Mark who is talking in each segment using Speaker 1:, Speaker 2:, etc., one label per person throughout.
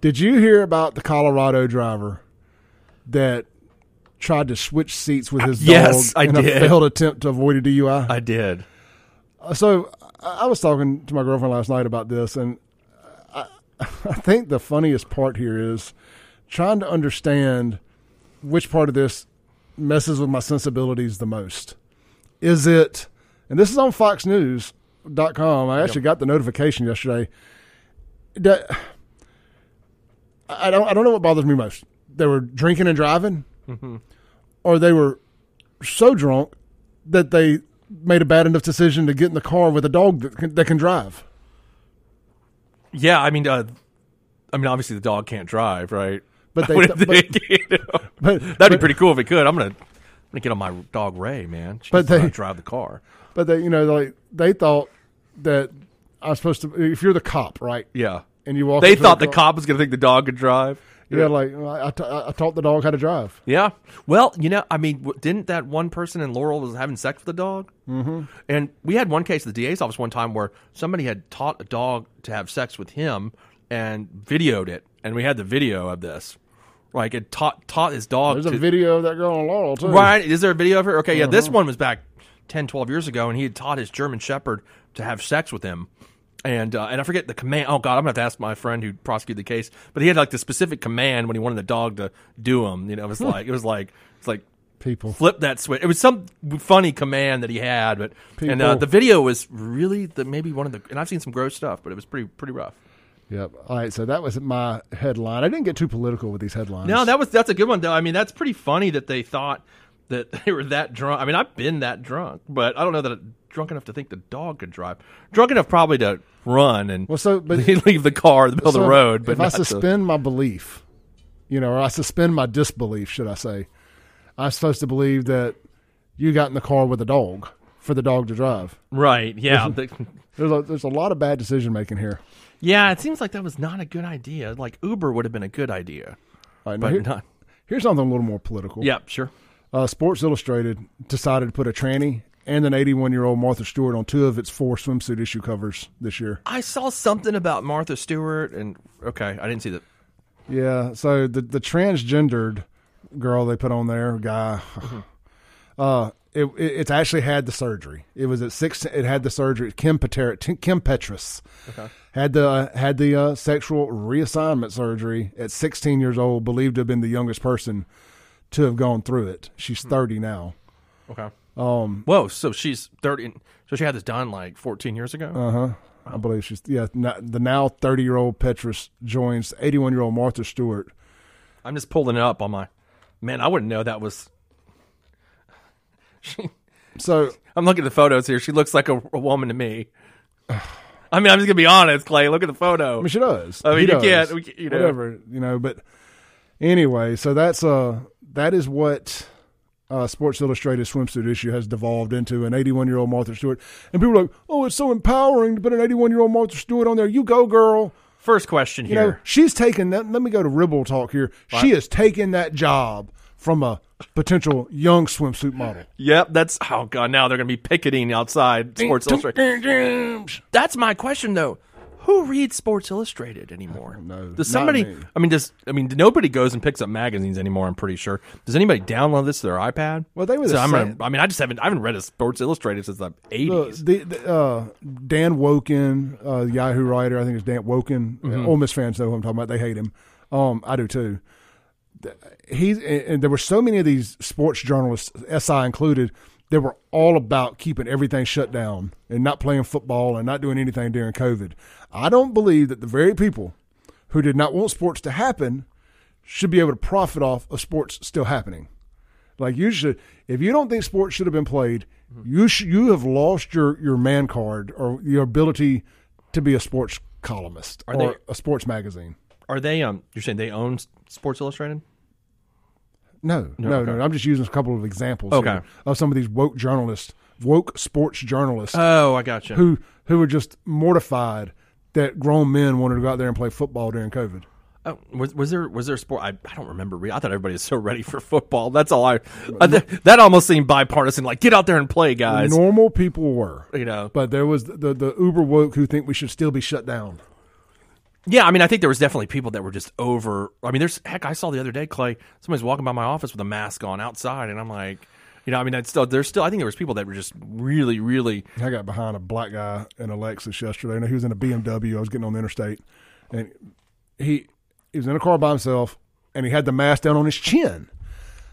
Speaker 1: Did you hear about the Colorado driver that tried to switch seats with his
Speaker 2: Yes,
Speaker 1: dog
Speaker 2: I
Speaker 1: in a failed attempt to avoid a DUI?
Speaker 2: I did.
Speaker 1: Uh, so I I was talking to my girlfriend last night about this, and I, I think the funniest part here is trying to understand which part of this messes with my sensibilities the most. Is it, and this is on FoxNews.com. I actually got the notification yesterday. That I don't, I don't know what bothers me most. They were drinking and driving, or they were so drunk that they made a bad enough decision to get in the car with a dog that can, that can drive.
Speaker 2: Yeah, I mean, uh, I mean, obviously the dog can't drive, right?
Speaker 1: But they-
Speaker 2: I
Speaker 1: but-
Speaker 2: you know,
Speaker 1: But
Speaker 2: that'd
Speaker 1: but,
Speaker 2: be pretty cool if it could. I'm gonna, I'm gonna get on my dog Ray, man. She's
Speaker 1: But they-
Speaker 2: drive the car.
Speaker 1: But they, you know, like they thought that I was supposed to. If you're the cop, right,
Speaker 2: Yeah,
Speaker 1: and you walk,
Speaker 2: they thought the
Speaker 1: car-
Speaker 2: cop was gonna think the dog could drive.
Speaker 1: Yeah, like I, I, t- I taught the dog how to drive.
Speaker 2: Yeah. Well, you know, I mean, didn't that one person in Laurel was having sex with the dog? Mm-hmm. And we had one case at the DA's office one time where somebody had taught a dog to have sex with him and videoed it, and we had the video of this. Like it taught taught his dog.
Speaker 1: There's
Speaker 2: to,
Speaker 1: a video of that girl on Laurel too.
Speaker 2: Right? Is there a video of her? Okay, yeah.
Speaker 1: Uh-huh.
Speaker 2: This one was back 10, 12 years ago, and he had taught his German Shepherd to have sex with him. And uh, and I forget the command. Oh God, I'm gonna have to ask my friend who prosecuted the case. But he had like the specific command when he wanted the dog to do him. You know, it was like it was like it's like
Speaker 1: People.
Speaker 2: flip that switch. It was some funny command that he had, but and uh, the video was really the maybe one of the. And I've seen some gross stuff, but it was pretty pretty rough.
Speaker 1: Yep. All right. So that was my headline. I didn't get too political with these headlines.
Speaker 2: No, that was that's a good one though. I mean, that's pretty funny that they thought that they were that drunk. I mean, I've been that drunk, but I don't know that I'm drunk enough to think the dog could drive. Drunk enough probably to run and
Speaker 1: Well, so but
Speaker 2: leave the car in the middle of the road. But
Speaker 1: if I
Speaker 2: not to-
Speaker 1: suspend my belief, you know, or I suspend my disbelief, should I say? I'm supposed to believe that you got in the car with a dog for the dog to drive.
Speaker 2: right, yeah, the-
Speaker 1: There's a, there's a lot of bad decision making here.
Speaker 2: yeah. It seems like that was not a good idea. Like Uber would have been a good idea,
Speaker 1: right,
Speaker 2: but
Speaker 1: here-
Speaker 2: not.
Speaker 1: here's something a little more political.
Speaker 2: Yeah, sure.
Speaker 1: Uh, Sports Illustrated decided to put a tranny and an 81 year old Martha Stewart on two of its four swimsuit issue covers this year.
Speaker 2: I saw something about Martha Stewart, and okay, I didn't see that.
Speaker 1: Yeah, so the the transgendered girl they put on there, guy, uh, it, it it's actually had the surgery. It was at six. It had the surgery. Kim Patera, Kim Petras had the uh, had the uh, sexual reassignment surgery at 16 years old. Believed to have been the youngest person to have gone through it. She's 30 now.
Speaker 2: Okay. Um. Whoa. So she's thirty. So she had this done like fourteen years ago.
Speaker 1: Uh huh. I believe she's yeah. n- The now 30 year old Petras joins 81 year old Martha Stewart.
Speaker 2: I'm just pulling it up on my. Man, I wouldn't know that was. She,
Speaker 1: So
Speaker 2: I'm looking at the photos here. She looks like a, a woman to me. I mean, I'm just gonna be honest, Clay. Look at the photo.
Speaker 1: I mean, she does.
Speaker 2: I mean,
Speaker 1: He
Speaker 2: you
Speaker 1: does.
Speaker 2: can't- you know.
Speaker 1: whatever, you know. But anyway, so that's uh that is what uh, Sports Illustrated swimsuit issue has devolved into an 81 year old Martha Stewart, and people are like, oh, it's so empowering to put an 81 year old Martha Stewart on there. You go, girl.
Speaker 2: First question
Speaker 1: You know,
Speaker 2: here.
Speaker 1: she's taken that. Let me go to Ribble talk here. She has taken that job from a potential young swimsuit model.
Speaker 2: Yep, that's oh god. Now they're gonna be picketing outside Sports Illustrated. That's my question though. Who reads Sports Illustrated anymore?
Speaker 1: know.
Speaker 2: Does somebody?
Speaker 1: me.
Speaker 2: I mean, does I mean nobody goes and picks up magazines anymore? I'm pretty sure. Does anybody download this to their iPad?
Speaker 1: Well, they were
Speaker 2: So
Speaker 1: the
Speaker 2: I'm
Speaker 1: same-
Speaker 2: gonna, I mean, I just haven't. I haven't read a Sports Illustrated since the
Speaker 1: the,
Speaker 2: 80s.
Speaker 1: the, the, uh, Dan Wolken, uh, Yahoo writer, I think it's Dan Wolken.
Speaker 2: Mm-hmm.
Speaker 1: Ole Miss fans know who I'm talking about. They hate him. Um, I do too. And and there were so many of these sports journalists, SI included, that were all about keeping everything shut down and not playing football and not doing anything during COVID. I don't believe that the very people who did not want sports to happen should be able to profit off of sports still happening. Like you should, if you don't think sports should have been played, you should, you have lost your your man card or your ability to be a sports columnist
Speaker 2: Are
Speaker 1: or
Speaker 2: they-
Speaker 1: a sports magazine.
Speaker 2: Are they? Um, you're saying they own Sports Illustrated?
Speaker 1: No, no, no.
Speaker 2: okay.
Speaker 1: I'm just using a couple of examples
Speaker 2: Okay.
Speaker 1: of some of these woke journalists, woke sports journalists
Speaker 2: Oh, I got you.
Speaker 1: who who were just mortified that grown men wanted to go out there and play football during COVID.
Speaker 2: Oh, was, was there was there a sport? I, I don't remember. I thought everybody was so ready for football. That's all I. I th- that almost seemed bipartisan. Like, get out there and play, guys.
Speaker 1: Normal people were,
Speaker 2: you know.
Speaker 1: but there was the the uber woke who think we should still be shut down.
Speaker 2: Yeah, I mean, I think there was definitely people that were just over. I mean, there's heck. I saw the other day, Clay. Somebody's walking by my office with a mask on outside, and I'm like, you know, I mean, it's still there's still. I think there was people that were just really, really.
Speaker 1: I got behind a black guy in a Lexus yesterday. and he was in a BMW. I was getting on the interstate, and he he was in a car by himself, and he had the mask down on his chin.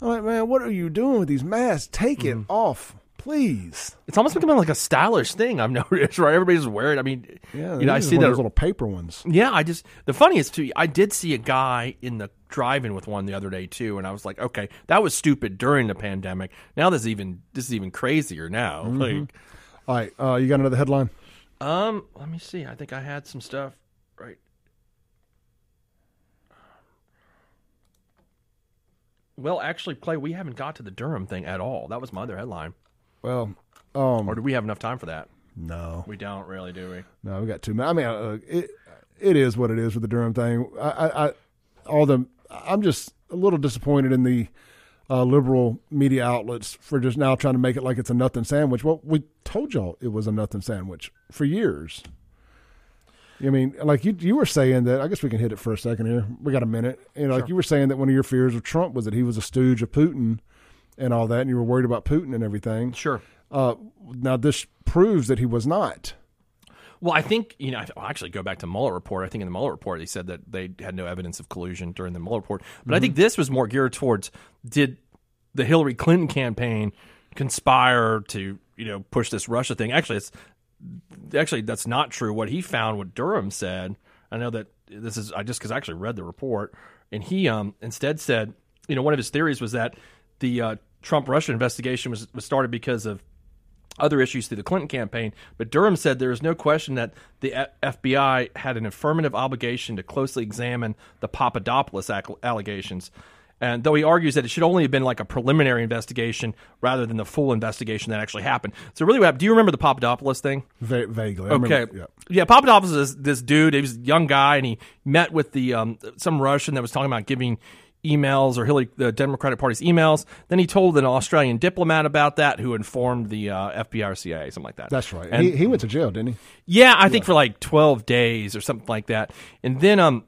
Speaker 1: I'm like, man, what are you doing with these masks? Take it mm-hmm. off, please.
Speaker 2: It's almost becoming like a stylish thing. I've noticed, right? Everybody's wearing. I mean,
Speaker 1: Yeah,
Speaker 2: you know, I see
Speaker 1: one of
Speaker 2: that
Speaker 1: those little paper ones.
Speaker 2: Yeah, I just the funniest too. I did see a guy in the drive-in with one the other day too, and I was like, okay, that was stupid during the pandemic. Now this is even this is even crazier now. Like,
Speaker 1: All right, uh, you got another headline?
Speaker 2: um, let me see. I think I had some stuff right. Well, actually, Clay, we haven't got to the Durham thing at all. That was my other headline.
Speaker 1: Well, um,
Speaker 2: Or do we have enough time for that?
Speaker 1: no,
Speaker 2: We don't really, do we?
Speaker 1: no, we got two. I mean, uh, it it is what it is with the Durham thing. I, I, I all the I'm just a little disappointed in the uh, liberal media outlets for just now trying to make it like it's a nothing sandwich. Well, we told y'all it was a nothing sandwich for years. I mean, like you you were saying that. I guess we can hit it for a second here. We got a minute. You know, like you were saying that one of your fears of Trump was that he was a stooge of Putin and all that, and you were worried about Putin and everything.
Speaker 2: Sure.
Speaker 1: Uh, now this proves that he was not.
Speaker 2: Well, I think you know. I'll actually go back to Mueller report. I think in the Mueller report, they said that they had no evidence of collusion during the Mueller report. But I think this was more geared towards did the Hillary Clinton campaign conspire to you know push this Russia thing? Actually, it's actually that's not true. What he found, what Durham said. I know that this is I just because I actually read the report, and he um instead said, you know, one of his theories was that the uh, Trump Russia investigation was was started because of other issues through the Clinton campaign. But Durham said there is no question that the F- FBI had an affirmative obligation to closely examine the Papadopoulos ac- allegations. And though he argues that it should only have been like a preliminary investigation rather than the full investigation that actually happened. So really, what happened? Do you remember the Papadopoulos thing?
Speaker 1: Va- vaguely. I remember-
Speaker 2: Okay.
Speaker 1: yeah.
Speaker 2: Yeah, Papadopoulos is this dude. He was a young guy, and he met with the um, some Russian that was talking about giving emails or Hillary, the Democratic Party's emails. Then he told an Australian diplomat about that, who informed the uh, FBI or CIA, something like that.
Speaker 1: That's right.
Speaker 2: And-
Speaker 1: he, he went to jail, didn't he?
Speaker 2: yeah, I think for like 12 days or something like that. And then um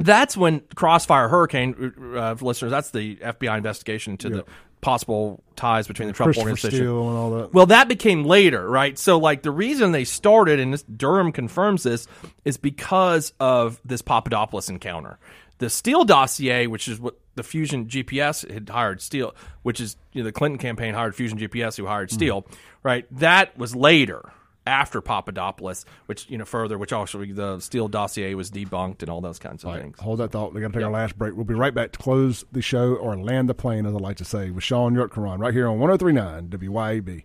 Speaker 2: that's when Crossfire Hurricane uh, listeners, that's the FBI investigation into the possible ties between the Trump organization.
Speaker 1: Steele and all that.
Speaker 2: Well, that became later, right? So, like, the reason they started, and this, Durham confirms this, is because of this Papadopoulos encounter. The Steele dossier, which is what the Fusion GPS had hired Steele, which is you know, the Clinton campaign hired Fusion GPS, who hired mm-hmm. Steele, right? That was later after Papadopoulos, which you know further, which also the Steele dossier was debunked and all those kinds of things.
Speaker 1: Hold that thought. We're gonna take our last break. We'll be right back to close the show or land the plane, as I like to say, with Shaun York Yurtkuran right here on 1039 WYAB.